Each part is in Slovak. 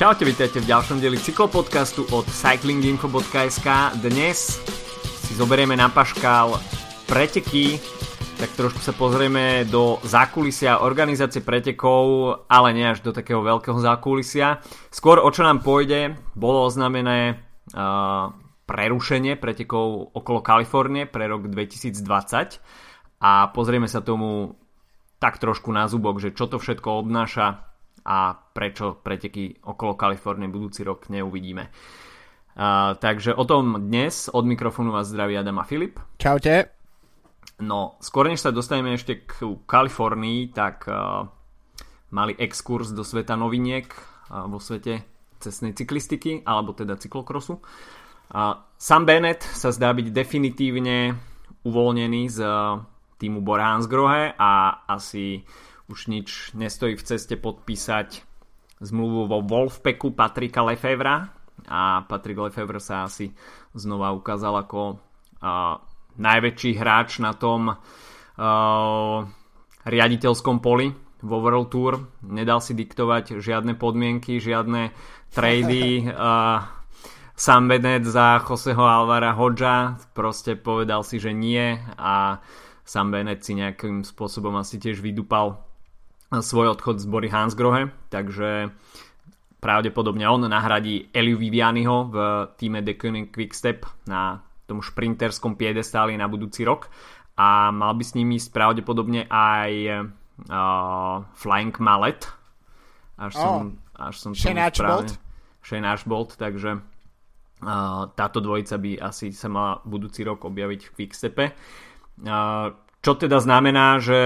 Čaute, vítajte v ďalšom dieli cyklopodcastu od cyclinginfo.sk. Dnes si zoberieme na paškal preteky, tak trošku sa pozrieme do zákulisia organizácie pretekov, ale nie až do takého veľkého zákulisia. Skôr o čo nám pôjde, bolo oznamené uh, prerušenie pretekov okolo Kalifornie pre rok 2020 a pozrieme sa tomu tak trošku na zubok, že čo to všetko obnáša a prečo preteky okolo Kalifornie budúci rok neuvidíme. Uh, takže o tom dnes od mikrofónu vás zdraví Adam a Filip. Čaute. No, skôr než sa dostaneme ešte k Kalifornii, tak uh, mali exkurs do sveta noviniek uh, vo svete cestnej cyklistiky, alebo teda cyklokrosu. Uh, Sam Bennett sa zdá byť definitívne uvoľnený z uh, týmu Borhansgrohe a asi už nič nestojí v ceste podpísať zmluvu vo Wolfpacku Patrika Lefevra a Patrick Lefevre sa asi znova ukázal ako uh, najväčší hráč na tom uh, riaditeľskom poli vo World Tour. Nedal si diktovať žiadne podmienky, žiadne trady. Uh, Sam Bennett za Joseho Alvara Hodža proste povedal si, že nie a Sam Bennett si nejakým spôsobom asi tiež vydupal svoj odchod z Bory Hansgrohe, takže pravdepodobne on nahradí Eliu Vivianiho v týme The Koenig Quickstep na tom šprinterskom piedestáli na budúci rok. A mal by s ním ísť pravdepodobne aj uh, Flying Mallet. Až som, oh, až som Shane Archbold Shane Archbold, takže uh, táto dvojica by asi sa mala budúci rok objaviť v Quickstepe. Uh, čo teda znamená, že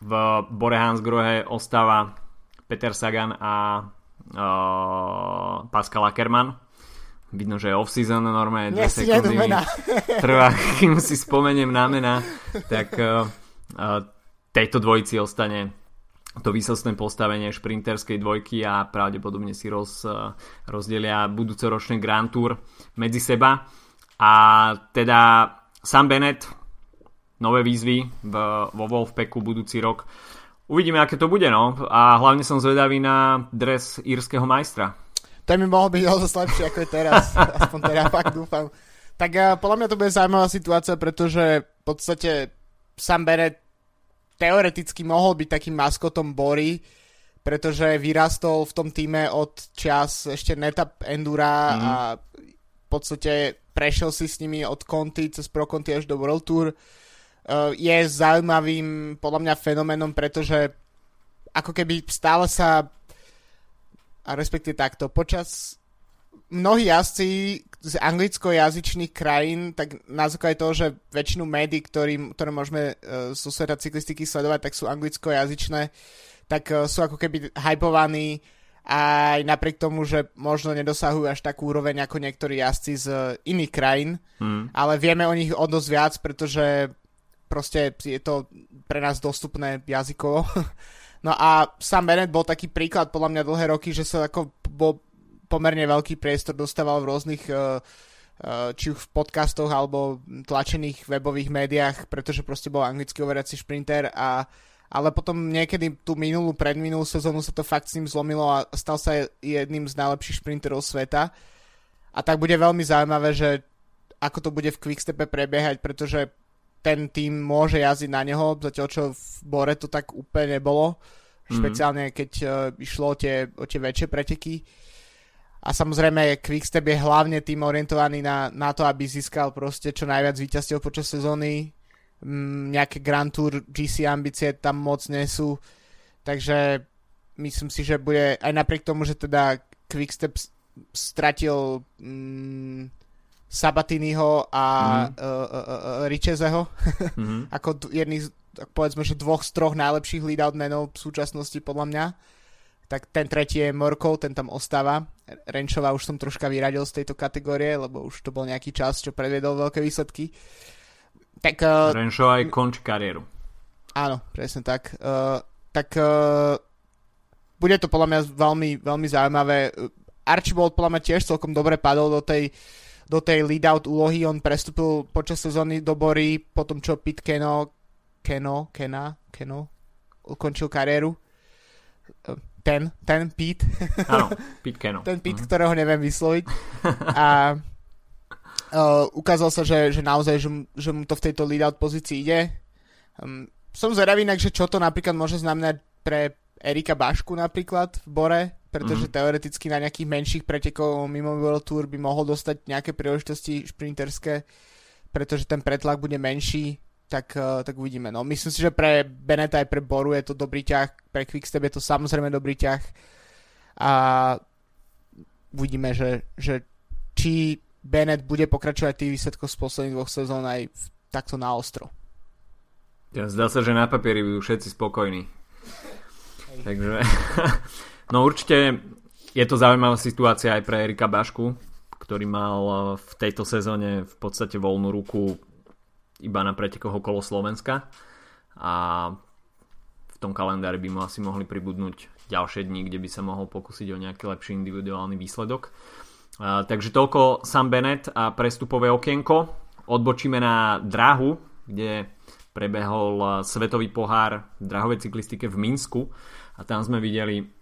v Bore Hansgrohe ostáva Peter Sagan a uh, Pascal Ackermann. Vidno, že je off-season normálne dve sekundy trvá, kým si spomeniem na mena, tak uh, uh, tejto dvojici ostane to výsostné postavenie šprinterskej dvojky a pravdepodobne si roz, rozdelia budúcoročný Grand Tour medzi seba. A teda Sam Bennett nové výzvy v, vo Wolfpacku budúci rok. Uvidíme, aké to bude, no. A hlavne som zvedavý na dres írskeho majstra. To mi mohol byť dosť lepšie, ako je teraz. Aspoň teda fakt dúfam. Tak uh, podľa mňa to bude zaujímavá situácia, pretože v podstate Sam Bennett teoreticky mohol byť takým maskotom Bory, pretože vyrastol v tom týme od čas ešte Netap Endura mm. a v podstate prešiel si s nimi od Conti cez Pro Conti až do World Tour uh, je zaujímavým podľa mňa fenoménom, pretože ako keby stále sa a respektíve takto, počas mnohí jazdci z anglicko-jazyčných krajín, tak na základe toho, že väčšinu médií, ktorý, ktoré môžeme uh, zo sveta cyklistiky sledovať, tak sú anglicko-jazyčné, tak uh, sú ako keby hypovaní aj napriek tomu, že možno nedosahujú až takú úroveň ako niektorí jazdci z iných krajín, hmm. ale vieme o nich o dosť viac, pretože proste je to pre nás dostupné jazykovo. No a Sam Bennett bol taký príklad podľa mňa dlhé roky, že sa ako bol pomerne veľký priestor dostával v rôznych uh, uh, či už v podcastoch alebo tlačených webových médiách, pretože proste bol anglicky overací šprinter a ale potom niekedy tú minulú, predminulú sezónu sa to fakt s ním zlomilo a stal sa jedným z najlepších šprinterov sveta. A tak bude veľmi zaujímavé, že ako to bude v Quickstepe prebiehať, pretože ten tým môže jazdiť na neho, zatiaľ čo v Bore to tak úplne nebolo, mm. špeciálne keď uh, išlo o tie, o tie väčšie preteky. A samozrejme Quickstep je hlavne tým orientovaný na, na to, aby získal proste čo najviac víťazstiev počas sezóny. Mm, nejaké Grand Tour GC ambície tam moc nie sú. Takže myslím si, že bude aj napriek tomu, že teda Quickstep stratil mm, Sabatiniho a mm. uh, uh, uh, Richezeho mm-hmm. ako jedných, povedzme, že dvoch z troch najlepších lead-out menov v súčasnosti podľa mňa. Tak ten tretí je Morkov, ten tam ostáva. Renčová už som troška vyradil z tejto kategórie, lebo už to bol nejaký čas, čo predviedol veľké výsledky. Tak, uh, Renčová aj končí kariéru. Áno, presne tak. Uh, tak uh, bude to podľa mňa veľmi, veľmi zaujímavé. Archibald podľa mňa tiež celkom dobre padol do tej uh, do tej lead-out úlohy. On prestúpil počas sezóny do Bory, potom čo Pit Keno, Keno, Kena, Keno ukončil kariéru. ten, ten Pete. Áno, Pete Keno. ten Pete, uh-huh. ktorého neviem vysloviť. A uh, ukázal sa, že, že naozaj, že, že mu to v tejto lead-out pozícii ide. Um, som zvedavý inak, že čo to napríklad môže znamenať pre Erika Bašku napríklad v Bore, pretože mm. teoreticky na nejakých menších pretekov mimo World Tour by mohol dostať nejaké príležitosti šprinterské, pretože ten pretlak bude menší, tak, uh, tak uvidíme. No, myslím si, že pre Beneta aj pre Boru je to dobrý ťah, pre Quickstep je to samozrejme dobrý ťah a uvidíme, že, že či Bennett bude pokračovať tých výsledkov z posledných dvoch sezón aj takto na ostro. Ja, zdá sa, že na papieri budú všetci spokojní. Takže, no určite je to zaujímavá situácia aj pre Erika Bašku, ktorý mal v tejto sezóne v podstate voľnú ruku iba na pretekoch okolo Slovenska a v tom kalendári by mu asi mohli pribudnúť ďalšie dni, kde by sa mohol pokúsiť o nejaký lepší individuálny výsledok. A, takže toľko Sam Bennett a prestupové okienko. Odbočíme na dráhu, kde prebehol svetový pohár v drahovej cyklistike v Minsku a tam sme videli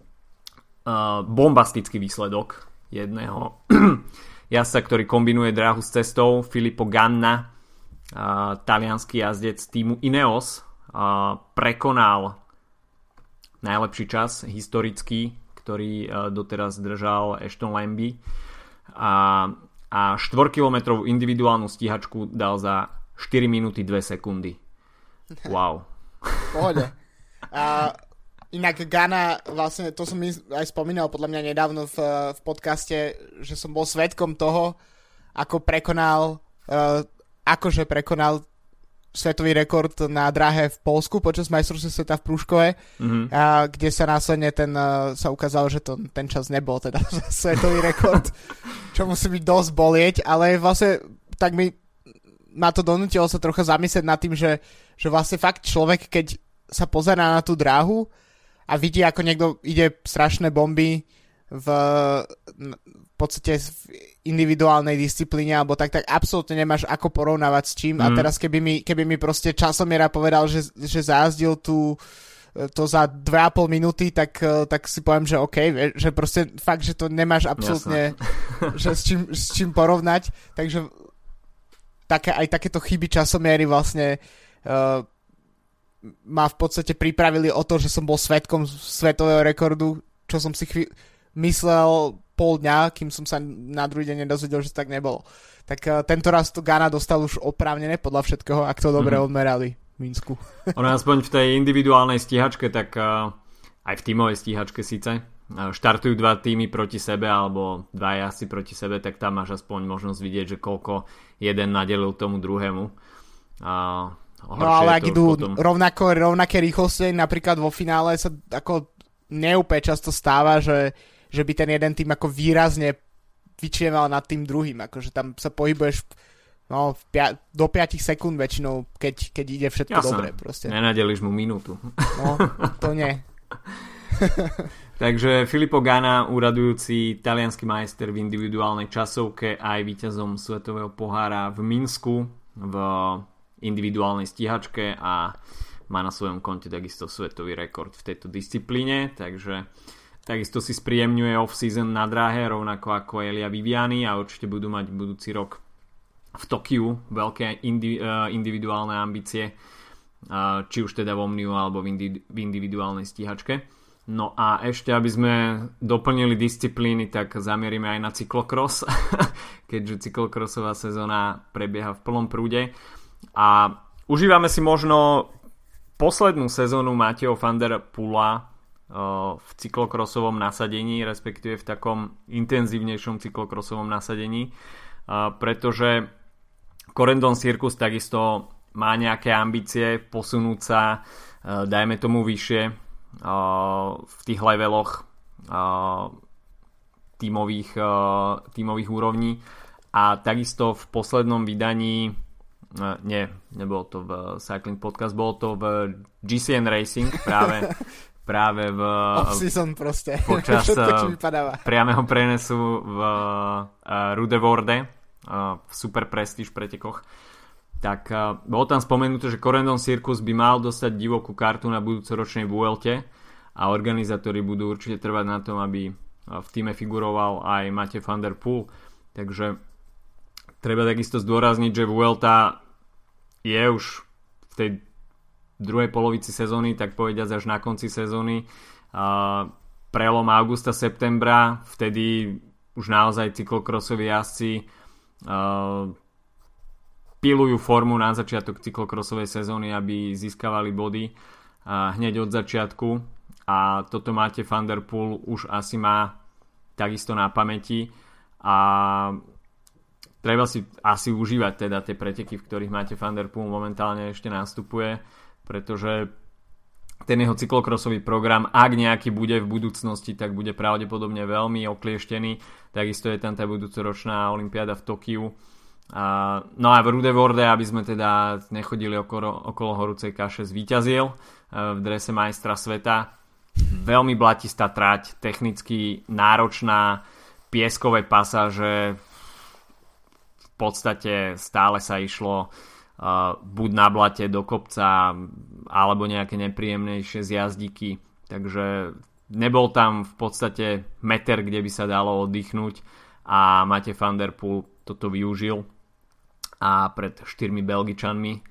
uh, bombastický výsledok jedného jazdca, ktorý kombinuje dráhu s cestou, Filippo Ganna, talianský jazdec týmu Ineos prekonal najlepší čas historický, ktorý doteraz držal Ashton Lambie a, a 4 km individuálnu stíhačku dal za 4 minúty 2 sekundy. Wow. Pohode. A inak Gana, vlastne to som aj spomínal podľa mňa nedávno v, v podcaste, že som bol svetkom toho, ako prekonal uh, akože prekonal svetový rekord na dráhe v Polsku počas majstrovstve sveta v Prúškove, mm-hmm. a, kde sa následne ten, uh, sa ukázalo, že to, ten čas nebol teda svetový rekord, čo musí byť dosť bolieť, ale vlastne tak mi ma to donútilo sa trocha zamyslieť nad tým, že, že vlastne fakt človek, keď sa pozerá na tú dráhu a vidí, ako niekto ide strašné bomby v, v podstate v individuálnej disciplíne alebo tak, tak absolútne nemáš ako porovnávať s čím. Mm. A teraz keby mi, keby mi proste časomiera povedal, že, že zázdil tú to za 2,5 minúty, tak, tak si poviem, že OK, že proste fakt, že to nemáš absolútne že s, čím, s čím porovnať, takže také, aj takéto chyby časomiery vlastne uh, ma v podstate pripravili o to, že som bol svetkom svetového rekordu, čo som si chvíľ myslel pol dňa, kým som sa na druhý deň nedozvedel, že tak nebolo. Tak uh, tento raz to Ghana dostal už oprávnené podľa všetkého, ak to dobre mm-hmm. odmerali v Minsku. ono aspoň v tej individuálnej stíhačke, tak uh, aj v tímovej stíhačke síce, uh, štartujú dva týmy proti sebe alebo dva jazdci proti sebe, tak tam máš aspoň možnosť vidieť, že koľko jeden nadelil tomu druhému. Uh, no ale ak idú potom... rovnako, rovnaké rýchlosti, napríklad vo finále sa ako neúplne často stáva, že že by ten jeden tým ako výrazne vyčieval nad tým druhým, akože tam sa pohybuješ no, pia- do 5 sekúnd väčšinou, keď, keď ide všetko Jasne. dobre. Proste. Nenadeliš mu minútu. No, to nie. Takže Filippo Gana, úradujúci talianský majster v individuálnej časovke aj víťazom Svetového pohára v Minsku v individuálnej stíhačke a má na svojom konte takisto svetový rekord v tejto disciplíne, takže Takisto si spríjemňuje off-season na dráhe, rovnako ako Elia Viviani a určite budú mať budúci rok v Tokiu veľké indi, uh, individuálne ambície, uh, či už teda v Omniu alebo v, indi, v individuálnej stíhačke. No a ešte, aby sme doplnili disciplíny, tak zamierime aj na cyklokros, keďže cyklokrosová sezóna prebieha v plnom prúde. A užívame si možno poslednú sezónu Mateo van der Pula v cyklokrosovom nasadení, respektíve v takom intenzívnejšom cyklokrosovom nasadení, pretože Corendon Circus takisto má nejaké ambície posunúť sa, dajme tomu vyššie v tých leveloch tímových, tímových úrovní. A takisto v poslednom vydaní nie, nebolo to v Cycling Podcast, bolo to v GCN Racing práve práve v... Off-season proste. Počas Všetko, priameho prenesu v Rudevorde v Super Prestige pretekoch. Tak bolo tam spomenuté, že Corendon Circus by mal dostať divokú kartu na budúcoročnej Vuelte a organizátori budú určite trvať na tom, aby v týme figuroval aj Matej van der Poel. Takže treba takisto zdôrazniť, že Vuelta je už v tej druhej polovici sezóny, tak povediať až na konci sezóny. Prelom augusta, septembra, vtedy už naozaj cyklokrosoví jazdci pilujú formu na začiatok cyklokrosovej sezóny, aby získavali body hneď od začiatku a toto máte Van Der Poel už asi má takisto na pamäti a treba si asi užívať teda tie preteky, v ktorých máte Van momentálne ešte nastupuje, pretože ten jeho cyklokrosový program, ak nejaký bude v budúcnosti, tak bude pravdepodobne veľmi oklieštený. Takisto je tam tá budúcoročná Olympiáda v Tokiu. A, no a v Rude Vorde, aby sme teda nechodili okolo, okolo horúcej kaše, zvíťazil e, v drese majstra sveta. Veľmi blatistá trať, technicky náročná, pieskové pasáže, podstate stále sa išlo uh, buď na blate do kopca alebo nejaké nepríjemnejšie zjazdiky. Takže nebol tam v podstate meter, kde by sa dalo oddychnúť a Mate van der Poel toto využil a pred štyrmi Belgičanmi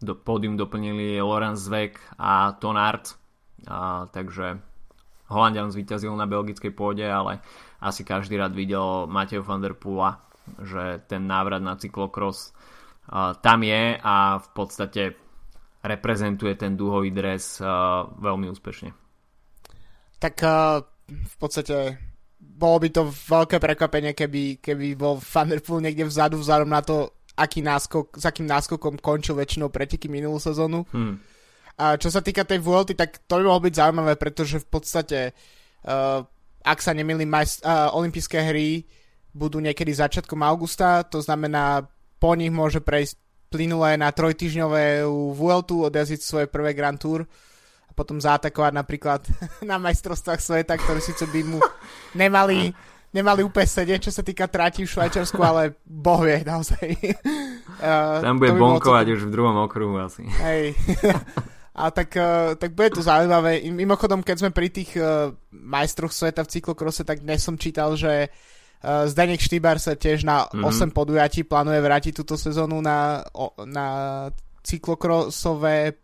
do pódium doplnili Lorenz Zweck a Tonart a, takže Holandian zvíťazil na belgickej pôde, ale asi každý rád videl Mateo van der Poola, že ten návrat na cyklokros uh, tam je a v podstate reprezentuje ten dúhový dres uh, veľmi úspešne. Tak uh, v podstate bolo by to veľké prekvapenie, keby, keby bol Van der Poel niekde vzadu, vzhľadom na to, aký náskok, s akým náskokom končil väčšinou preteky minulú sezónu. Hmm. A čo sa týka tej Vuelty, tak to by mohlo byť zaujímavé, pretože v podstate, uh, ak sa nemýlim, majst- uh, olympijské hry budú niekedy začiatkom augusta, to znamená, po nich môže prejsť plynulé na trojtyžňové Vueltu, odjazdiť svoje prvé Grand Tour a potom zaatakovať napríklad na majstrovstvách sveta, ktoré síce by mu nemali, nemali úplne sedieť, čo sa týka tráti v Švajčarsku, ale boh vie naozaj. Uh, Tam bude bonkovať už v druhom okruhu asi. Hej. A tak, uh, tak bude to zaujímavé. Mimochodom, keď sme pri tých uh, majstroch sveta v cyklokrose, tak dnes som čítal, že uh, Zdenek Štýbar sa tiež na mm-hmm. 8 podujatí plánuje vrátiť túto sezónu na, na cyklokrosové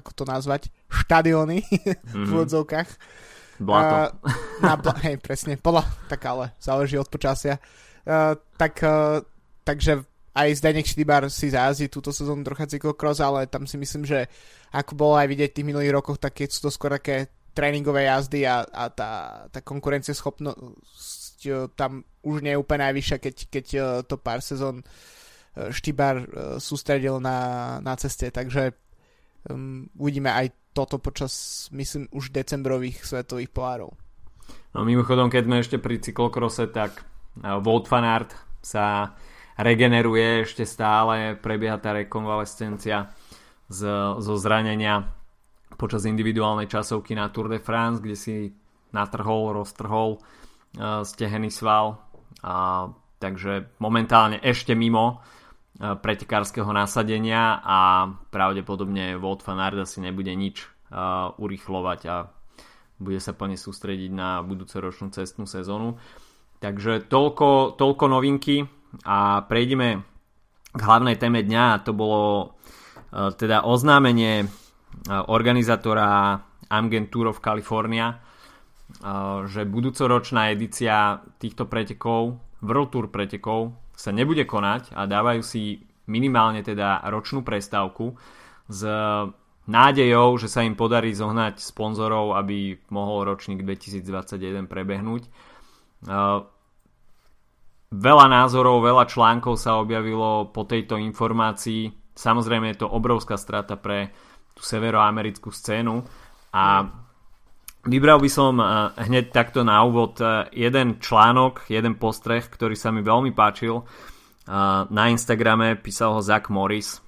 ako to nazvať, štadióny mm-hmm. v odzovkách. Blato. Uh, na bla- hej, presne, podľa, tak ale záleží od počasia. Uh, tak, uh, takže aj Zdenek Štýbar si zajazdí túto sezónu trocha cyklokros, ale tam si myslím, že ako bolo aj vidieť v tých minulých rokoch, tak sú to skôr také tréningové jazdy a, a tá, tá konkurencieschopnosť tam už nie je úplne najvyššia, keď, keď e, to pár sezón e, Štýbar sústredil na, na ceste, takže um, uvidíme aj toto počas, myslím, už decembrových svetových pohárov. No mimochodom, keď sme ešte pri cyklokrose, tak Wout van sa regeneruje ešte stále, prebieha tá rekonvalescencia z, zo zranenia počas individuálnej časovky na Tour de France, kde si natrhol, roztrhol uh, stehený sval. Uh, takže momentálne ešte mimo uh, pretekárskeho nasadenia a pravdepodobne Wout van si nebude nič uh, urychlovať a bude sa plne sústrediť na budúcoročnú cestnú sezónu. Takže toľko, toľko novinky a prejdeme k hlavnej téme dňa a to bolo e, teda oznámenie e, organizátora Amgen Tour of California, e, že budúcoročná edícia týchto pretekov, World Tour pretekov, sa nebude konať a dávajú si minimálne teda ročnú prestávku s nádejou, že sa im podarí zohnať sponzorov, aby mohol ročník 2021 prebehnúť. Veľa názorov, veľa článkov sa objavilo po tejto informácii. Samozrejme je to obrovská strata pre tú severoamerickú scénu a vybral by som eh, hneď takto na úvod eh, jeden článok, jeden postreh, ktorý sa mi veľmi páčil. Eh, na Instagrame písal ho Zach Morris.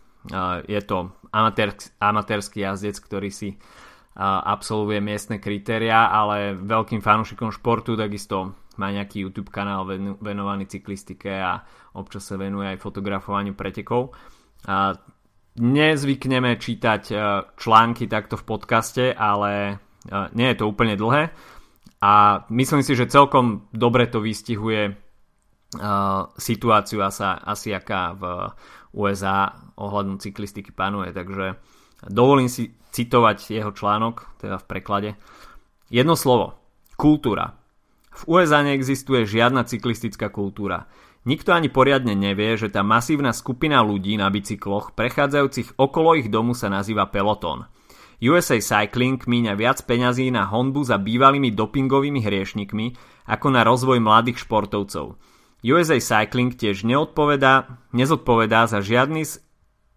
Je to amatérsky jazdec, ktorý si absolvuje miestne kritéria, ale veľkým fanúšikom športu takisto má nejaký YouTube kanál venovaný cyklistike a občas sa venuje aj fotografovaniu pretekov. Nezvykneme čítať články takto v podcaste, ale nie je to úplne dlhé a myslím si, že celkom dobre to vystihuje situáciu asi, asi aká v USA ohľadom cyklistiky panuje, takže dovolím si citovať jeho článok, teda v preklade. Jedno slovo. Kultúra. V USA neexistuje žiadna cyklistická kultúra. Nikto ani poriadne nevie, že tá masívna skupina ľudí na bicykloch prechádzajúcich okolo ich domu sa nazýva pelotón. USA Cycling míňa viac peňazí na honbu za bývalými dopingovými hriešnikmi ako na rozvoj mladých športovcov. USA Cycling tiež neodpovedá, nezodpovedá za žiadny z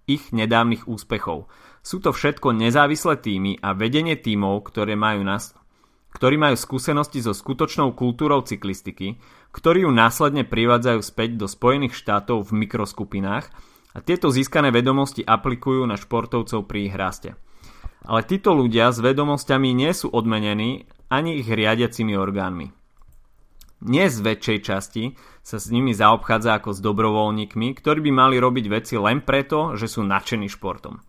ich nedávnych úspechov. Sú to všetko nezávislé týmy a vedenie týmov, ktoré majú nás, ktorí majú skúsenosti so skutočnou kultúrou cyklistiky, ktorí ju následne privádzajú späť do Spojených štátov v mikroskupinách a tieto získané vedomosti aplikujú na športovcov pri ich raste. Ale títo ľudia s vedomosťami nie sú odmenení ani ich riadiacimi orgánmi. Nie z väčšej časti sa s nimi zaobchádza ako s dobrovoľníkmi, ktorí by mali robiť veci len preto, že sú nadšení športom.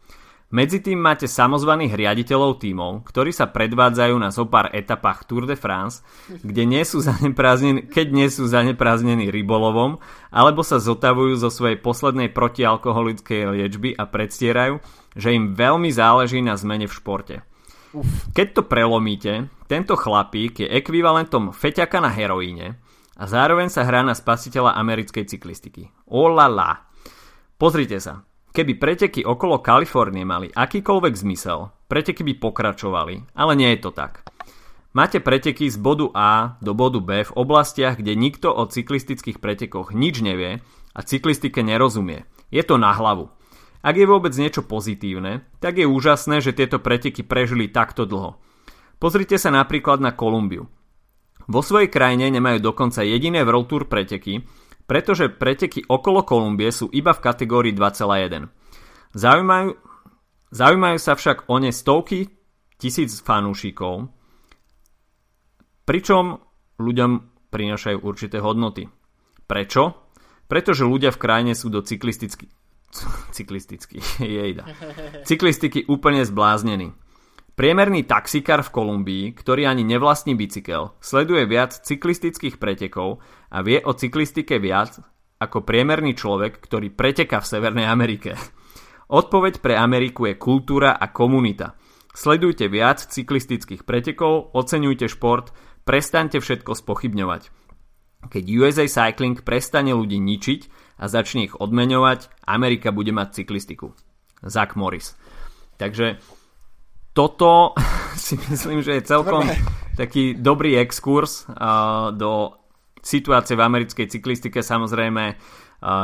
Medzi tým máte samozvaných riaditeľov tímov, ktorí sa predvádzajú na zopár etapách Tour de France, kde nie sú zaneprázdnení, keď nie sú zaneprázdnení rybolovom, alebo sa zotavujú zo svojej poslednej protialkoholickej liečby a predstierajú, že im veľmi záleží na zmene v športe. Keď to prelomíte, tento chlapík je ekvivalentom feťaka na heroíne a zároveň sa hrá na spasiteľa americkej cyklistiky. Olala. Pozrite sa, Keby preteky okolo Kalifornie mali akýkoľvek zmysel, preteky by pokračovali, ale nie je to tak. Máte preteky z bodu A do bodu B v oblastiach, kde nikto o cyklistických pretekoch nič nevie a cyklistike nerozumie. Je to na hlavu. Ak je vôbec niečo pozitívne, tak je úžasné, že tieto preteky prežili takto dlho. Pozrite sa napríklad na Kolumbiu. Vo svojej krajine nemajú dokonca jediné World Tour preteky, pretože preteky okolo Kolumbie sú iba v kategórii 2,1. Zaujímajú, zaujímajú sa však o ne stovky tisíc fanúšikov, pričom ľuďom prinašajú určité hodnoty. Prečo? Pretože ľudia v krajine sú do cyklisticky, cyklisticky, jejda, cyklistiky úplne zbláznení. Priemerný taxikár v Kolumbii, ktorý ani nevlastní bicykel, sleduje viac cyklistických pretekov a vie o cyklistike viac ako priemerný človek, ktorý preteka v Severnej Amerike. Odpoveď pre Ameriku je kultúra a komunita. Sledujte viac cyklistických pretekov, oceňujte šport, prestaňte všetko spochybňovať. Keď USA Cycling prestane ľudí ničiť a začne ich odmeňovať, Amerika bude mať cyklistiku. Zach Morris. Takže toto si myslím, že je celkom taký dobrý exkurs uh, do situácie v americkej cyklistike. Samozrejme,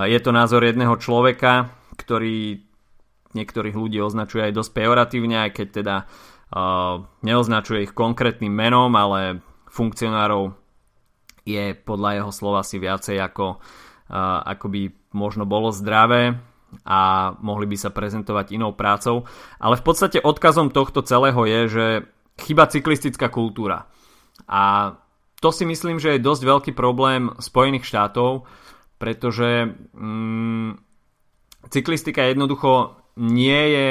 je to názor jedného človeka, ktorý niektorých ľudí označuje aj dosť pejoratívne, aj keď teda neoznačuje ich konkrétnym menom, ale funkcionárov je podľa jeho slova si viacej ako, ako by možno bolo zdravé a mohli by sa prezentovať inou prácou. Ale v podstate odkazom tohto celého je, že chyba cyklistická kultúra. A to si myslím, že je dosť veľký problém Spojených štátov, pretože mm, cyklistika jednoducho nie je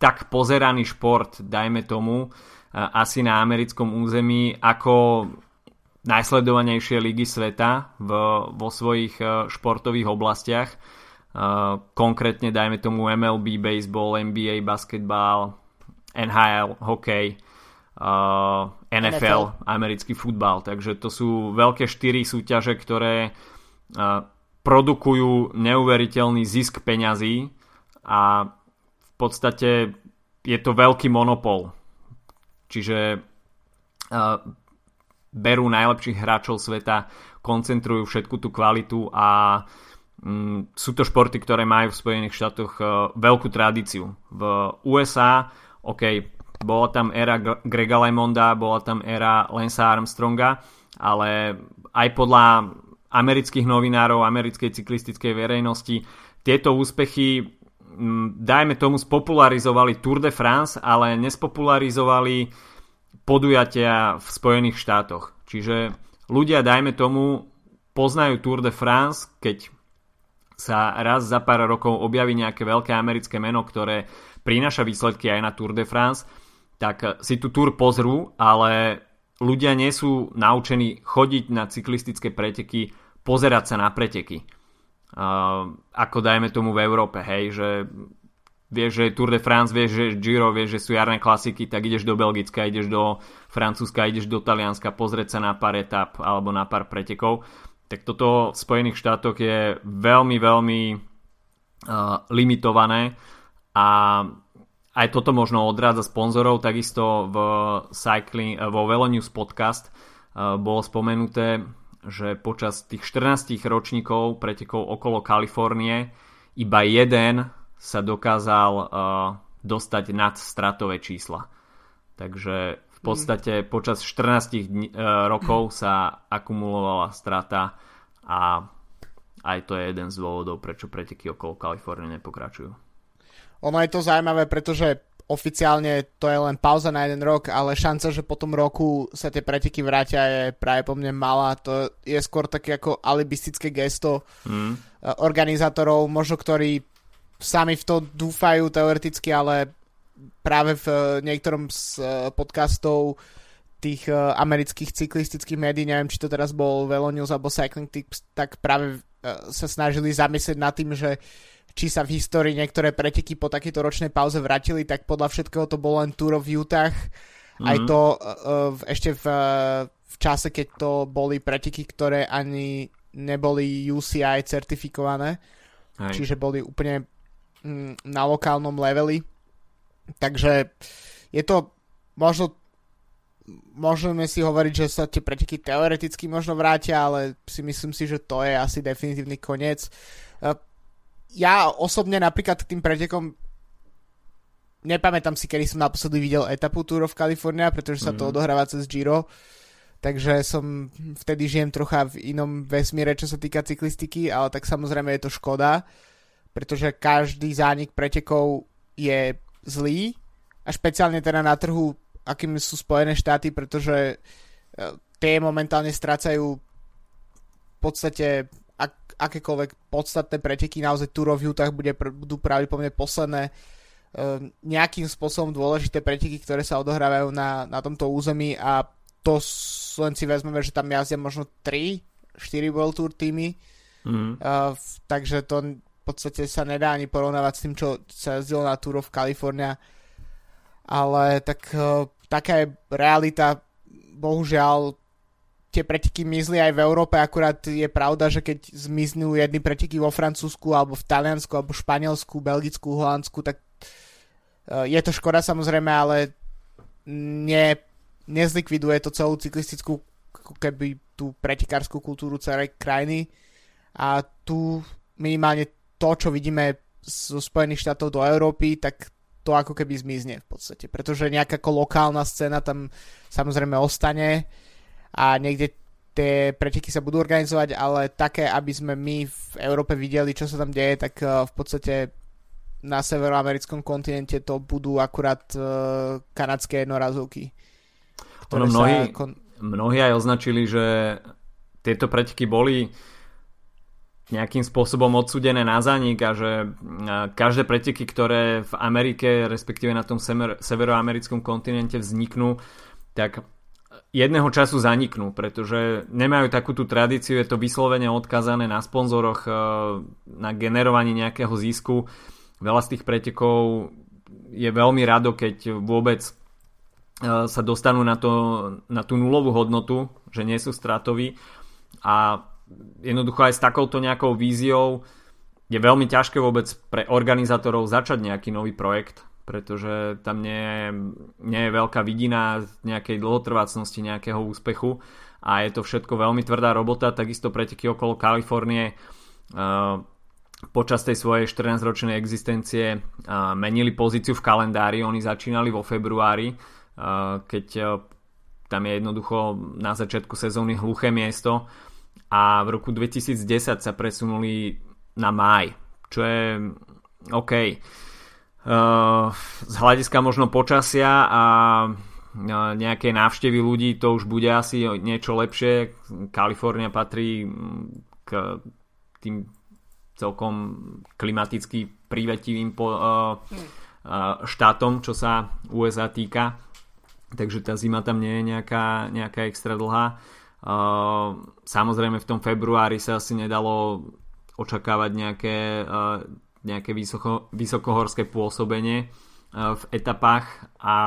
tak pozeraný šport, dajme tomu, asi na americkom území, ako najsledovanejšie ligy sveta v, vo svojich e, športových oblastiach. Uh, konkrétne dajme tomu MLB, baseball, NBA, basketbal, NHL, hokej, uh, NFL, NFL, americký futbal. Takže to sú veľké štyri súťaže, ktoré uh, produkujú neuveriteľný zisk peňazí a v podstate je to veľký monopol. Čiže uh, berú najlepších hráčov sveta, koncentrujú všetku tú kvalitu a Mm, sú to športy, ktoré majú v Spojených štátoch uh, veľkú tradíciu. V USA, OK, bola tam éra Grega Lemonda, bola tam éra Lensa Armstronga, ale aj podľa amerických novinárov, americkej cyklistickej verejnosti, tieto úspechy, um, dajme tomu, spopularizovali Tour de France, ale nespopularizovali podujatia v Spojených štátoch. Čiže ľudia, dajme tomu, poznajú Tour de France, keď sa raz za pár rokov objaví nejaké veľké americké meno, ktoré prináša výsledky aj na Tour de France, tak si tu túr pozrú, ale ľudia nie sú naučení chodiť na cyklistické preteky, pozerať sa na preteky. Uh, ako dajme tomu v Európe, hej, že vieš, že Tour de France, vieš, že Giro, vieš, že sú jarné klasiky, tak ideš do Belgicka, ideš do Francúzska, ideš do Talianska pozrieť sa na pár etap alebo na pár pretekov. Tak toto v Spojených štátoch je veľmi, veľmi uh, limitované a aj toto možno odrádza sponzorov, takisto v cycling, vo Velonews podcast uh, bolo spomenuté, že počas tých 14 ročníkov pretekov okolo Kalifornie iba jeden sa dokázal uh, dostať nad stratové čísla. Takže v podstate počas 14 dní, uh, rokov sa akumulovala strata a aj to je jeden z dôvodov, prečo preteky okolo Kalifornie nepokračujú. Ono je to zaujímavé, pretože oficiálne to je len pauza na jeden rok, ale šanca, že po tom roku sa tie preteky vrátia je práve po mne malá. To je skôr také ako alibistické gesto mm. organizátorov, možno ktorí sami v to dúfajú teoreticky, ale práve v eh, niektorom z eh, podcastov tých eh, amerických cyklistických médií, neviem, či to teraz bol Velo News alebo Cycling Tips, tak práve sa snažili zamyslieť nad tým, že či sa v histórii niektoré preteky po takéto ročnej pauze vrátili, tak podľa všetkého to bolo len Tour of Utah. Mm-hmm. Aj mhm. to uh, ešte v, v čase, keď to boli preteky, ktoré ani neboli UCI certifikované. Aj. Čiže boli úplne Mm, na lokálnom leveli. Takže je to možno môžeme si hovoriť, že sa tie preteky teoreticky možno vrátia, ale si myslím si, že to je asi definitívny koniec. Ja osobne napríklad tým pretekom nepamätám si, kedy som naposledy videl etapu Tour of California, pretože sa mm. to mhm. odohráva cez Giro, takže som vtedy žijem trocha v inom vesmíre, čo sa týka cyklistiky, ale tak samozrejme je to škoda. Pretože každý zánik pretekov je zlý a špeciálne teda na trhu, akým sú Spojené štáty, pretože e, tie momentálne strácajú v podstate akékoľvek podstatné preteky, naozaj Tour of Utah bude, budú pravdepodobne posledné e, nejakým spôsobom dôležité preteky, ktoré sa odohrávajú na, na tomto území a to len si vezmeme, že tam jazdia možno 3, 4 World Tour týmy, mm. uh, takže to podstate sa nedá ani porovnávať s tým, čo sa jazdilo na Tour of California. Ale tak uh, taká je realita. Bohužiaľ, tie preteky mizli aj v Európe, akurát je pravda, že keď zmiznú jedny preteky vo Francúzsku, alebo v Taliansku, alebo v Španielsku, Belgicku, Holandsku, tak uh, je to škoda samozrejme, ale ne, nezlikviduje to celú cyklistickú keby tú pretekárskú kultúru celej krajiny. A tu minimálne to, čo vidíme zo Spojených štátov do Európy, tak to ako keby zmizne v podstate, pretože nejaká lokálna scéna tam samozrejme ostane a niekde tie preteky sa budú organizovať, ale také, aby sme my v Európe videli, čo sa tam deje, tak uh, v podstate na severoamerickom kontinente to budú akurát uh, kanadské jednorazovky. Ono mnohí, kon... mnohí aj označili, že tieto preteky boli nejakým spôsobom odsudené na zánik a že každé preteky, ktoré v Amerike, respektíve na tom sever, severoamerickom kontinente vzniknú, tak jedného času zaniknú, pretože nemajú takú tú tradíciu, je to vyslovene odkazané na sponzoroch, e, na generovanie nejakého zisku. Veľa z tých pretekov je veľmi rado, keď vôbec e, sa dostanú na, to, na tú nulovú hodnotu, že nie sú stratoví a jednoducho aj s takouto nejakou víziou je veľmi ťažké vôbec pre organizátorov začať nejaký nový projekt, pretože tam nie je, nie je veľká vidina nejakej dlhotrvácnosti, nejakého úspechu a je to všetko veľmi tvrdá robota, takisto preteky okolo Kalifornie uh, počas tej svojej 14-ročnej existencie uh, menili pozíciu v kalendári, oni začínali vo februári, uh, keď tam je jednoducho na začiatku sezóny hluché miesto a v roku 2010 sa presunuli na máj, čo je OK. Uh, z hľadiska možno počasia a nejaké návštevy ľudí to už bude asi niečo lepšie. Kalifornia patrí k tým celkom klimaticky prívetivým po, uh, štátom, čo sa USA týka. Takže tá zima tam nie je nejaká, nejaká extra dlhá. Samozrejme v tom februári sa asi nedalo očakávať nejaké, nejaké vysoko, vysokohorské pôsobenie v etapách, a,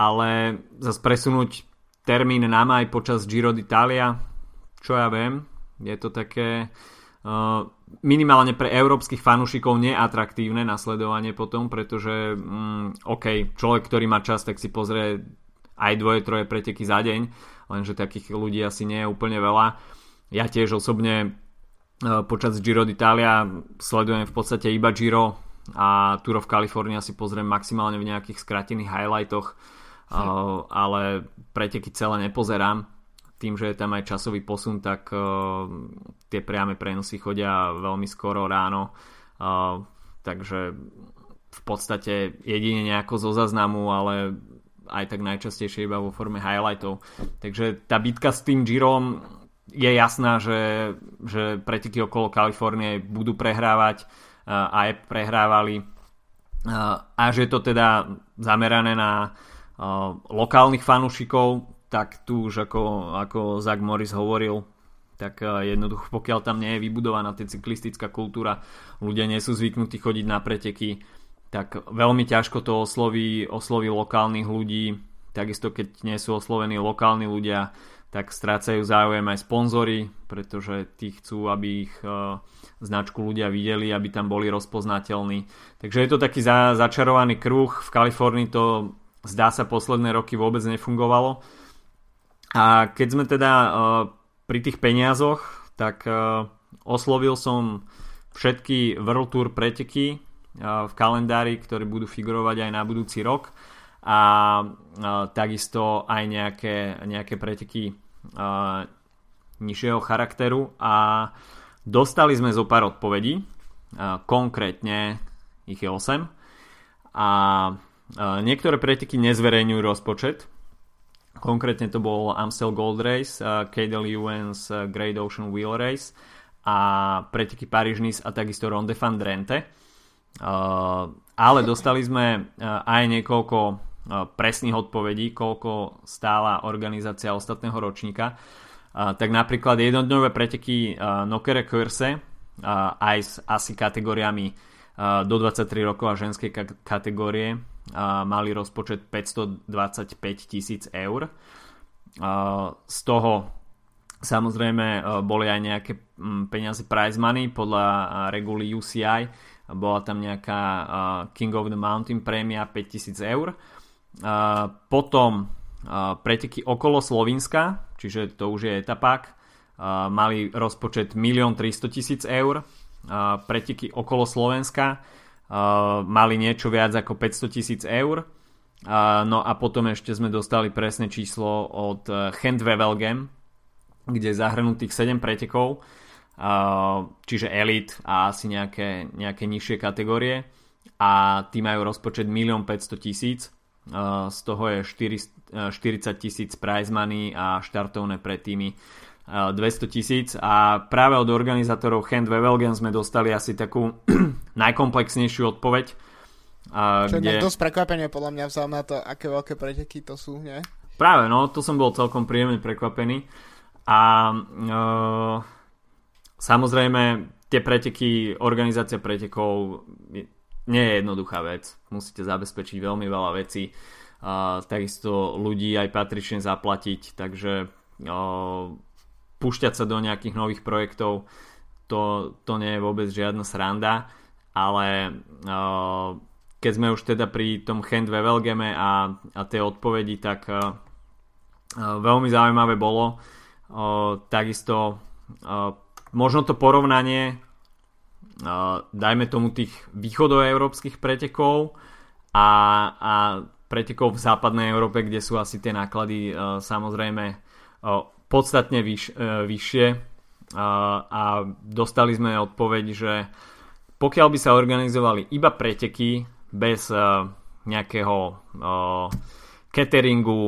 ale zase presunúť termín na maj počas Giro d'Italia, čo ja viem, je to také minimálne pre európskych fanúšikov neatraktívne nasledovanie potom, pretože mm, OK, človek, ktorý má čas, tak si pozrie aj dvoje, troje preteky za deň, lenže takých ľudí asi nie je úplne veľa. Ja tiež osobne e, počas Giro d'Italia sledujem v podstate iba Giro a Tour of California si pozriem maximálne v nejakých skratených highlightoch, hm. ale preteky celé nepozerám tým, že je tam aj časový posun, tak uh, tie priame prenosy chodia veľmi skoro ráno. Takže v podstate jedine nejako zo zaznamu, ale aj tak najčastejšie iba vo forme highlightov. Takže tá bitka s tým Girom je jasná, že, že preteky okolo Kalifornie budú prehrávať uh, aj prehrávali. Uh, a že je to teda zamerané na uh, lokálnych fanúšikov, tak tu už ako, ako Zach Morris hovoril, tak eh, jednoducho pokiaľ tam nie je vybudovaná tá cyklistická kultúra, ľudia nie sú zvyknutí chodiť na preteky, tak veľmi ťažko to osloví, osloví lokálnych ľudí, takisto keď nie sú oslovení lokálni ľudia, tak strácajú záujem aj sponzory, pretože tí chcú, aby ich uh, značku ľudia videli, aby tam boli rozpoznateľní. Takže je to taký za, začarovaný kruh. V Kalifornii to zdá sa posledné roky vôbec nefungovalo a keď sme teda uh, pri tých peniazoch, tak uh, oslovil som všetky World Tour preteky v kalendári, ktoré budú figurovať aj na budúci rok a takisto aj nejaké, nejaké preteky nižšieho charakteru a dostali sme zo pár odpovedí, konkrétne ich je 8 a niektoré preteky nezverejňujú rozpočet, Konkrétne to bol Amstel Gold Race, Cadel Ewens Great Ocean Wheel Race a preteky paríž a takisto Ronde van Drenthe. Ale dostali sme aj niekoľko presných odpovedí, koľko stála organizácia ostatného ročníka. Uh, tak napríklad jednodňové preteky uh, Nokere Curse aj s asi kategóriami do 23 rokov a ženskej kategórie mali rozpočet 525 tisíc eur. Z toho samozrejme boli aj nejaké peniaze prize money podľa reguly UCI. Bola tam nejaká King of the Mountain prémia 5000 eur. Potom preteky okolo Slovenska, čiže to už je etapák, mali rozpočet 1 300 000 eur. Preteky okolo Slovenska mali niečo viac ako 500 tisíc eur. No a potom ešte sme dostali presné číslo od Handwevelgem, kde je zahrnutých 7 pretekov, čiže Elite a asi nejaké, nejaké nižšie kategórie a tí majú rozpočet 1 500 tisíc z toho je 4, 40 tisíc prize money a štartovné pre týmy 200 tisíc a práve od organizátorov Hand Wevelgen sme dostali asi takú najkomplexnejšiu odpoveď. Čo kde... dosť prekvapenie podľa mňa vzal na to, aké veľké preteky to sú, nie? Práve, no, to som bol celkom príjemne prekvapený. A e, samozrejme, tie preteky, organizácia pretekov nie je jednoduchá vec. Musíte zabezpečiť veľmi veľa vecí. A, takisto ľudí aj patrične zaplatiť, takže e, púšťať sa do nejakých nových projektov, to, to nie je vôbec žiadna sranda, ale uh, keď sme už teda pri tom Hand Wevelgeme a, a tej odpovedi, tak uh, veľmi zaujímavé bolo uh, takisto uh, možno to porovnanie dajme tomu tých východoeurópskych pretekov a, a pretekov v západnej Európe, kde sú asi tie náklady uh, samozrejme uh, podstatne vyš, e, vyššie. A, dostali sme odpoveď, že pokiaľ by sa organizovali iba preteky bez nejakého cateringu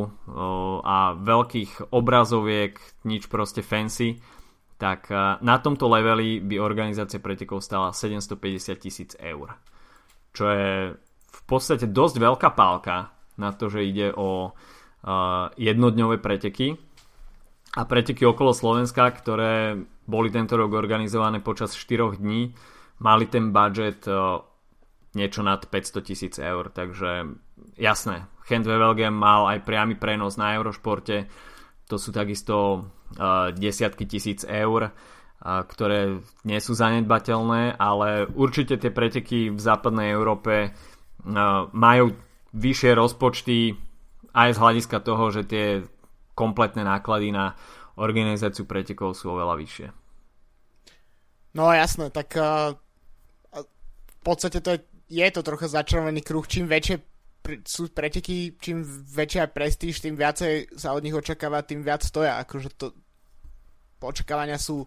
a veľkých obrazoviek, nič proste fancy, tak uh, na tomto leveli by organizácia pretekov stala 750 tisíc eur. Čo je v podstate dosť veľká pálka na to, že ide o jednodňové preteky. A preteky okolo Slovenska, ktoré boli tento rok organizované počas 4 dní, mali ten budget niečo nad 500 tisíc eur, takže jasné, Gent Wevelgem mal aj priamy prenos na Eurošporte, to sú takisto uh, desiatky tisíc eur, uh, ktoré nie sú zanedbateľné, ale určite tie preteky v západnej Európe uh, majú vyššie rozpočty aj z hľadiska toho, že tie kompletné náklady na organizáciu pretekov sú oveľa vyššie. No jasné, tak uh, v podstate to je, je to trocha začarovaný kruh. Čím väčšie sú preteky, čím väčšia prestíž, tým viacej sa od nich očakáva, tým viac stoja. Akože to očakávania sú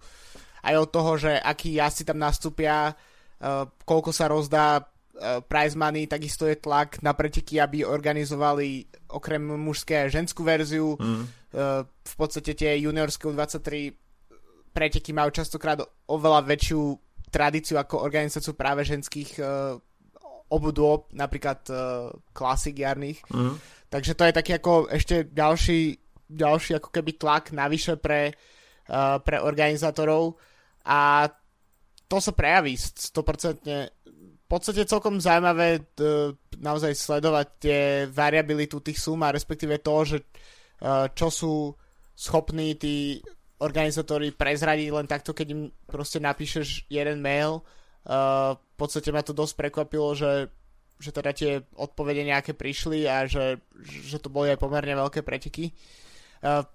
aj od toho, že akí jazdci tam nastúpia, uh, koľko sa rozdá uh, prize money, takisto je tlak na preteky, aby organizovali okrem mužské aj ženskú verziu. Mm. Uh, v podstate tie juniorské 23 preteky majú častokrát oveľa väčšiu tradíciu ako organizáciu práve ženských uh, obudôb, napríklad uh, klasik jarných. Mm. Takže to je taký ako ešte ďalší, ďalší ako keby tlak navyše pre, uh, pre organizátorov a to sa prejaví 100%. V podstate celkom zaujímavé uh, naozaj sledovať tie variabilitu tých sum a respektíve to, že uh, čo sú schopní tí organizátori prezradiť len takto, keď im proste napíšeš jeden mail Uh, podstate ma to dosť prekvapilo, že, že teda tie odpovede nejaké prišli a že, že to boli aj pomerne veľké preteky. Uh,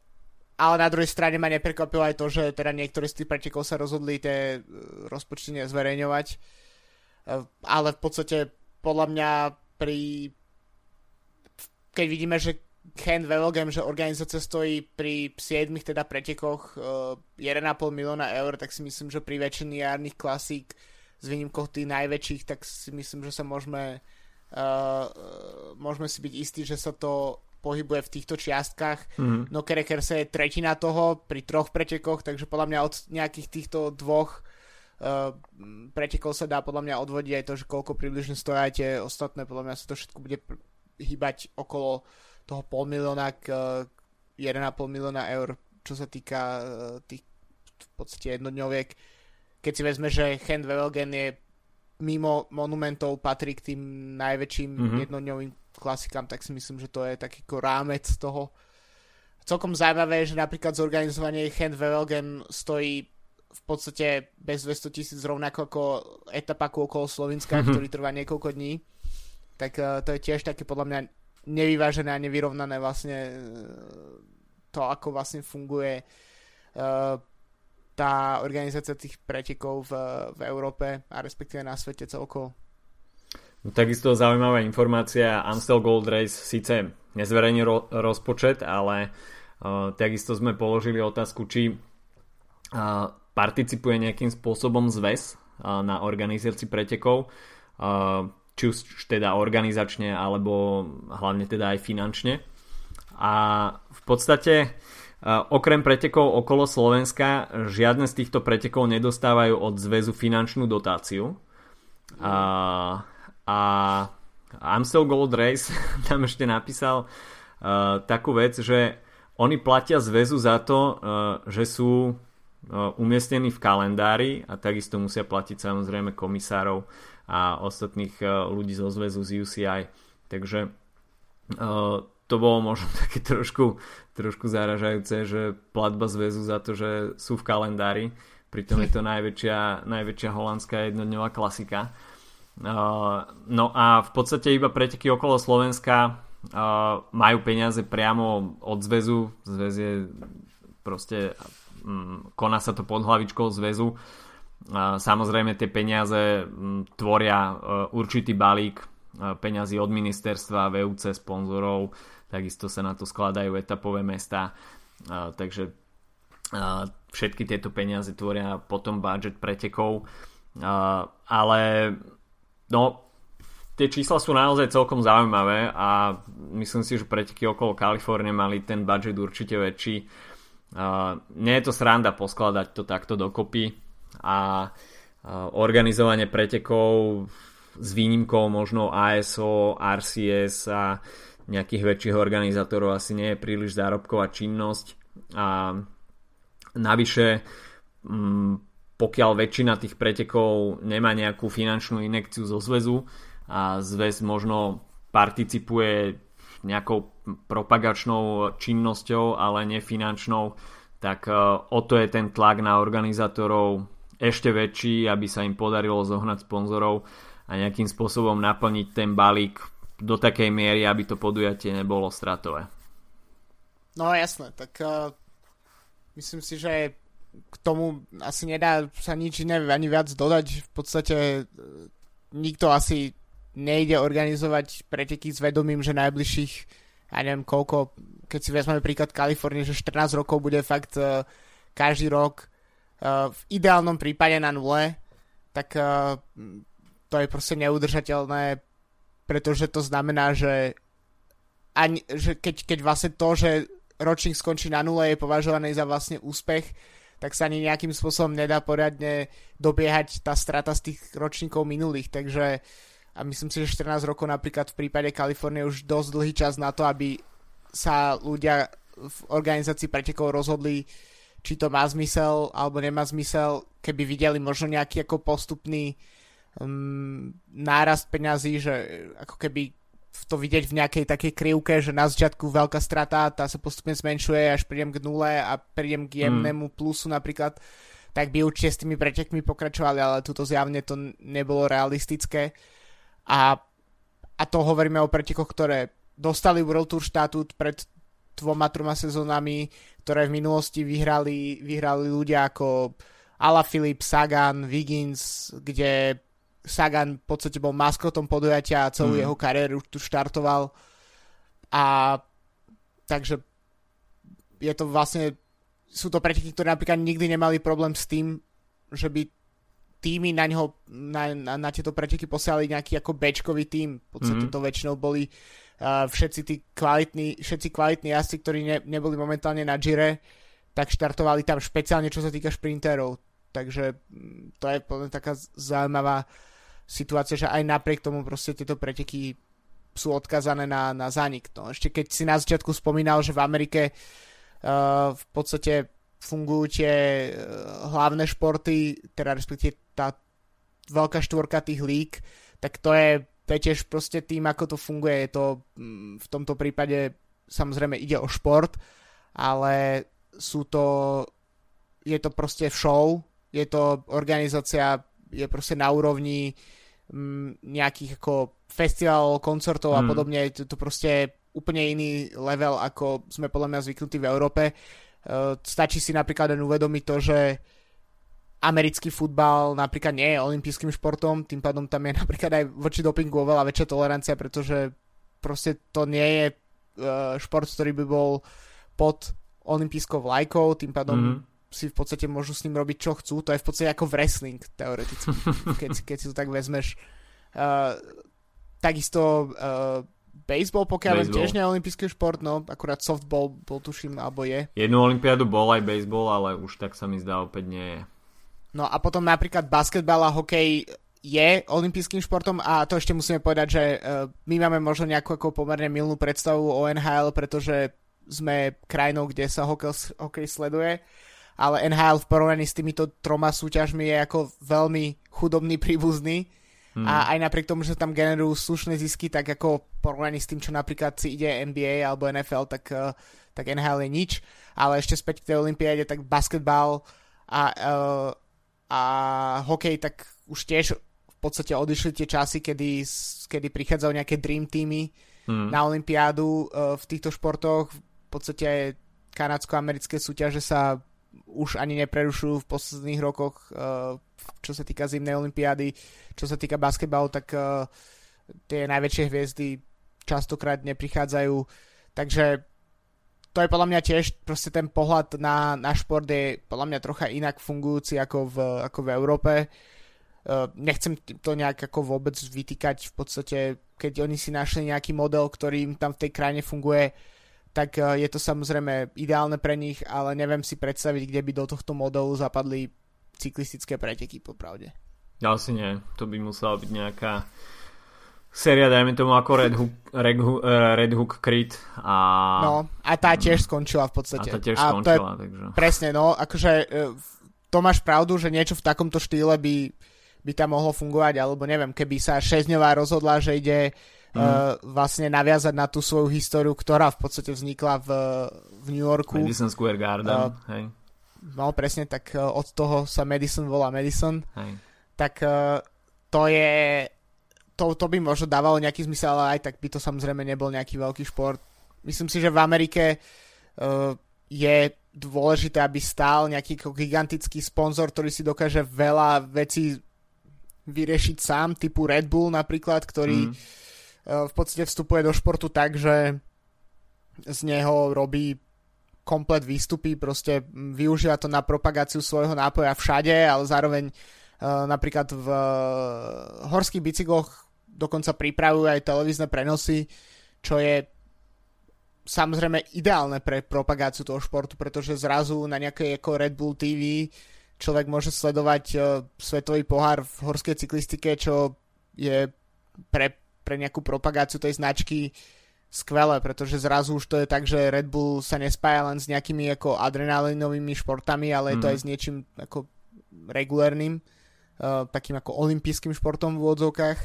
ale na druhej strane ma neprekvapilo aj to, že teda niektorí z tých pretekov sa rozhodli tie uh, rozpočty nezverejňovať. Uh, ale v podstate podľa mňa pri keď vidíme, že Ken Vevelgem, že organizácia stojí pri 7 teda pretekoch uh, 1,5 milióna eur, tak si myslím, že pri väčšiny jarných klasík s výnimkou tých najväčších, tak si myslím, že sa môžeme uh, môžeme si byť istí, že sa to pohybuje v týchto čiastkách. Mm-hmm. No Kerekerse je tretina toho pri troch pretekoch, takže podľa mňa od nejakých týchto dvoch uh, pretekov sa dá podľa mňa odvodiť aj to, že koľko približne stojí tie ostatné, podľa mňa sa to všetko bude pr- hýbať okolo toho pol milióna k uh, 1,5 milióna eur, čo sa týka uh, tých v podstate jednodňoviek keď si vezme, že Hand Wevelgen je mimo monumentov patrí k tým najväčším mm-hmm. jednodňovým klasikám, tak si myslím, že to je taký ako rámec toho. Celkom zaujímavé že napríklad zorganizovanie Hand Wevelgen stojí v podstate bez 200 tisíc rovnako ako etapa okolo Slovenska, mm-hmm. ktorý trvá niekoľko dní. Tak uh, to je tiež také podľa mňa nevyvážené a nevyrovnané vlastne uh, to, ako vlastne funguje uh, tá organizácia tých pretekov v, v Európe a respektíve na svete celkovo. No, takisto zaujímavá informácia, Amstel Gold Race síce nezverejní ro- rozpočet, ale uh, takisto sme položili otázku, či uh, participuje nejakým spôsobom zväz uh, na organizácii pretekov, uh, či už teda organizačne, alebo hlavne teda aj finančne. A v podstate Okrem pretekov okolo Slovenska žiadne z týchto pretekov nedostávajú od zväzu finančnú dotáciu. A, a Amstel Gold Race tam ešte napísal uh, takú vec, že oni platia zväzu za to, uh, že sú uh, umiestnení v kalendári a takisto musia platiť samozrejme komisárov a ostatných uh, ľudí zo zväzu z UCI. Takže uh, to bolo možno také trošku, trošku zaražajúce, že platba zväzu za to, že sú v kalendári, pritom je to najväčšia, najväčšia holandská jednodňová klasika. Uh, no a v podstate iba preteky okolo Slovenska uh, majú peniaze priamo od zväzu. Zväz je proste um, koná sa to pod hlavičkou zväzu. Uh, samozrejme tie peniaze um, tvoria uh, určitý balík uh, peňazí od ministerstva, VUC, sponzorov, takisto sa na to skladajú etapové mesta, takže všetky tieto peniaze tvoria potom budget pretekov, ale no tie čísla sú naozaj celkom zaujímavé a myslím si, že preteky okolo Kalifornie mali ten budget určite väčší. nie je to sranda poskladať to takto dokopy a organizovanie pretekov s výnimkou možno ASO, RCS a nejakých väčších organizátorov asi nie je príliš zárobková činnosť. A navyše mm, pokiaľ väčšina tých pretekov nemá nejakú finančnú inekciu zo zväzu a zväz možno participuje nejakou propagačnou činnosťou, ale nefinančnou, tak e, o to je ten tlak na organizátorov ešte väčší, aby sa im podarilo zohnať sponzorov a nejakým spôsobom naplniť ten balík do takej miery, aby to podujatie nebolo stratové. No jasné, tak uh, myslím si, že k tomu asi nedá sa nič iné ani viac dodať. V podstate uh, nikto asi nejde organizovať preteky s vedomím, že najbližších, ja neviem koľko, keď si vezmeme príklad Kalifornie, že 14 rokov bude fakt uh, každý rok uh, v ideálnom prípade na nule, tak uh, to je proste neudržateľné, pretože to znamená, že, ani, že keď, keď vlastne to, že ročník skončí na nule, je považovaný za vlastne úspech, tak sa ani nejakým spôsobom nedá poriadne dobiehať tá strata z tých ročníkov minulých, takže a myslím si, že 14 rokov napríklad v prípade Kalifornie už dosť dlhý čas na to, aby sa ľudia v organizácii pretekov rozhodli, či to má zmysel alebo nemá zmysel, keby videli možno nejaký ako postupný um, nárast peňazí, že ako keby to vidieť v nejakej takej krivke, že na začiatku veľká strata, tá sa postupne zmenšuje, až prídem k nule a prídem k jemnému plusu napríklad, tak by určite s tými pretekmi pokračovali, ale tuto zjavne to nebolo realistické. A, a to hovoríme o pretekoch, ktoré dostali World Tour štatút pred dvoma, troma sezónami, ktoré v minulosti vyhrali, vyhrali ľudia ako Ala Filip, Sagan, Wiggins, kde Sagan v podstate bol maskotom podujatia a celú mm. jeho kariéru tu štartoval. A takže je to vlastne sú to preteky, ktoré napríklad nikdy nemali problém s tým, že by týmy na, ňo, na, na, na tieto preteky posielali nejaký ako bečkový tým. V podstate mm. to väčšinou boli uh, všetci tí kvalitní, všetci kvalitní jazdci, ktorí ne, neboli momentálne na Gire, tak štartovali tam špeciálne čo sa týka šprinterov. Takže mm, to je plne taká zaujímavá situácia, že aj napriek tomu proste tieto preteky sú odkazané na, na zánik. No, ešte keď si na začiatku spomínal, že v Amerike uh, v podstate fungujú tie uh, hlavné športy, teda respektíve tá veľká štvorka tých lík, tak to je, to je tiež proste tým, ako to funguje. Je to mm, v tomto prípade samozrejme ide o šport, ale sú to je to proste show, je to organizácia, je proste na úrovni m, nejakých ako festivalov, koncertov mm. a podobne. Je to, to proste úplne iný level, ako sme podľa mňa zvyknutí v Európe. Uh, stačí si napríklad len uvedomiť to, že americký futbal napríklad nie je olympijským športom, tým pádom tam je napríklad aj voči dopingu oveľa väčšia tolerancia, pretože proste to nie je uh, šport, ktorý by bol pod olympijskou vlajkou, tým pádom mm si v podstate môžu s ním robiť čo chcú. To je v podstate ako wrestling, teoreticky, keď, keď si to tak vezmeš. Uh, takisto uh, baseball, pokiaľ baseball. tiež nie je olimpijský šport, no akurát softball bol tuším, alebo je. Jednu olimpiádu bol aj baseball, ale už tak sa mi zdá opäť nie je. No a potom napríklad basketbal a hokej je olympijským športom a to ešte musíme povedať, že uh, my máme možno nejakú ako pomerne milnú predstavu o NHL, pretože sme krajinou, kde sa hokej, hokej sleduje ale NHL v porovnaní s týmito troma súťažmi je ako veľmi chudobný príbuzný hmm. a aj napriek tomu, že tam generujú slušné zisky, tak ako porovnaní s tým, čo napríklad si ide NBA alebo NFL, tak, uh, tak NHL je nič, ale ešte späť k tej Olympiáde, tak basketbal a, uh, a hokej, tak už tiež v podstate odišli tie časy, kedy, kedy prichádzajú nejaké dream týmy hmm. na Olympiádu uh, v týchto športoch. V podstate kanadsko-americké súťaže sa už ani neprerušujú v posledných rokoch, uh, čo sa týka zimnej olympiády, čo sa týka basketbalu, tak uh, tie najväčšie hviezdy častokrát neprichádzajú. Takže to je podľa mňa tiež proste ten pohľad na, na šport je podľa mňa trocha inak fungujúci ako v, ako v Európe. Uh, nechcem to nejak ako vôbec vytýkať v podstate, keď oni si našli nejaký model, ktorý im tam v tej krajine funguje, tak eh, je to samozrejme ideálne pre nich, ale neviem si predstaviť, kde by do tohto modelu zapadli cyklistické preteky, popravde. Asi nie, to by musela byť nejaká séria, dajme tomu ako Red Hook, Red Hook, eh, Red Hook Creed a... No, a tá tiež skončila v podstate. A tá tiež a skončila, je, takže... Presne, no, akože eh, to máš pravdu, že niečo v takomto štýle by, by tam mohlo fungovať, alebo neviem, keby sa Šesňová rozhodla, že ide mm. uh, vlastne naviazať na tú svoju históriu, ktorá v podstate vznikla v, v New Yorku. Madison Square Garden, uh, hej. No, presne, tak uh, od toho sa Madison volá Madison. Hej. Tak uh, to je to, to by možno dávalo nejaký zmysel, ale aj tak by to samozrejme nebol nejaký veľký šport. Myslím si, že v Amerike uh, je dôležité, aby stál nejaký gigantický sponzor, ktorý si dokáže veľa vecí vyriešiť sám, typu Red Bull napríklad, ktorý mm. V podstate vstupuje do športu tak, že z neho robí komplet výstupy, proste využíva to na propagáciu svojho nápoja všade, ale zároveň uh, napríklad v uh, horských bicykloch dokonca pripravujú aj televízne prenosy, čo je samozrejme ideálne pre propagáciu toho športu, pretože zrazu na nejakej ako Red Bull TV človek môže sledovať uh, svetový pohár v horskej cyklistike, čo je pre, pre nejakú propagáciu tej značky skvelé, pretože zrazu už to je tak, že Red Bull sa nespája len s nejakými ako adrenalinovými športami, ale je to mhm. aj s niečím ako regulérnym, uh, takým ako olympijským športom v úvodzovkách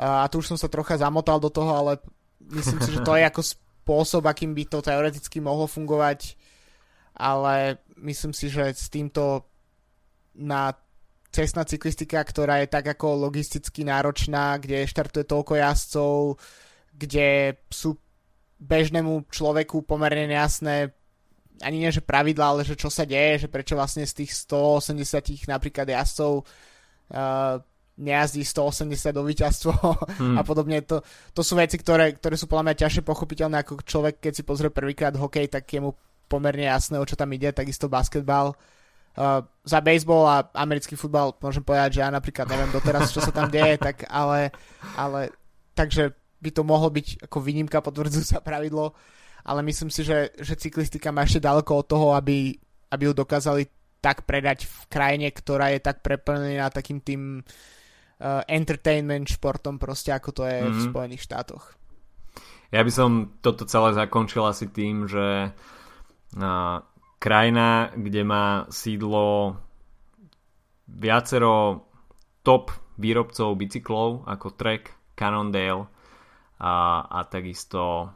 a tu už som sa trocha zamotal do toho, ale myslím si, že to je ako spôsob, akým by to teoreticky mohlo fungovať, ale myslím si, že s týmto na cestná cyklistika, ktorá je tak ako logisticky náročná, kde štartuje toľko jazdcov, kde sú bežnému človeku pomerne nejasné ani nie, že pravidla, ale že čo sa deje, že prečo vlastne z tých 180 napríklad jazdcov uh, nejazdí 180 do víťazstvo hmm. a podobne. To, to sú veci, ktoré, ktoré sú podľa mňa ťažšie pochopiteľné ako človek, keď si pozrie prvýkrát hokej, tak je mu pomerne jasné, o čo tam ide, takisto basketbal. Uh, za baseball a americký futbal môžem povedať, že ja napríklad neviem doteraz, čo sa tam deje, tak ale, ale takže by to mohlo byť ako výnimka potvrdzujúca pravidlo, ale myslím si, že, že cyklistika má ešte ďaleko od toho, aby, aby ju dokázali tak predať v krajine, ktorá je tak preplnená takým tým uh, uh, entertainment športom proste ako to je mm-hmm. v mhm. Spojených štátoch. Ja by som toto celé zakončil asi tým, že uh, krajina, kde má sídlo viacero top výrobcov bicyklov ako Trek, Cannondale a, a takisto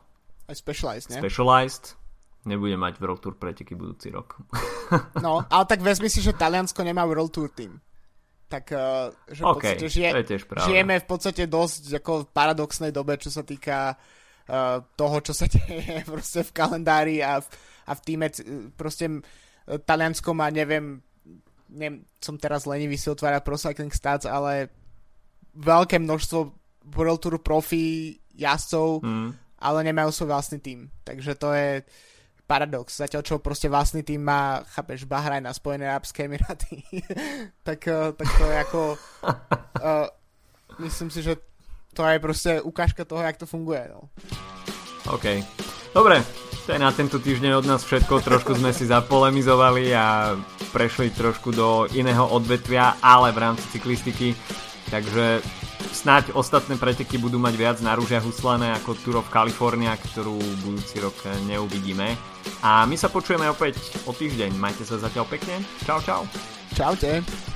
aj Specialized, ne? Specialized nebude mať World Tour preteky budúci rok. no, ale tak vezmi si, že Taliansko nemá World Tour tým tak uh, že okay, podstate žije, žijeme v podstate dosť ako v paradoxnej dobe, čo sa týka uh, toho, čo sa deje proste v kalendári a v, a v týme proste Taliansko má, neviem, neviem, som teraz lenivý si otvára Pro Cycling Stats, ale veľké množstvo World Tour profi jazdcov, mm. ale nemajú svoj vlastný tým. Takže to je paradox. Zatiaľ, čo proste vlastný tým má, chápeš, Bahrajn a Spojené Arabské Emiráty. tak, uh, tak to je ako... Uh, myslím si, že to je proste ukážka toho, jak to funguje. No. OK. Dobre, to je na tento týždeň od nás všetko. Trošku sme si zapolemizovali a prešli trošku do iného odvetvia, ale v rámci cyklistiky. Takže snáď ostatné preteky budú mať viac na rúžia huslané ako Tour of California, ktorú budúci rok neuvidíme. A my sa počujeme opäť o týždeň. Majte sa zatiaľ pekne. Čau, čau. Čaute.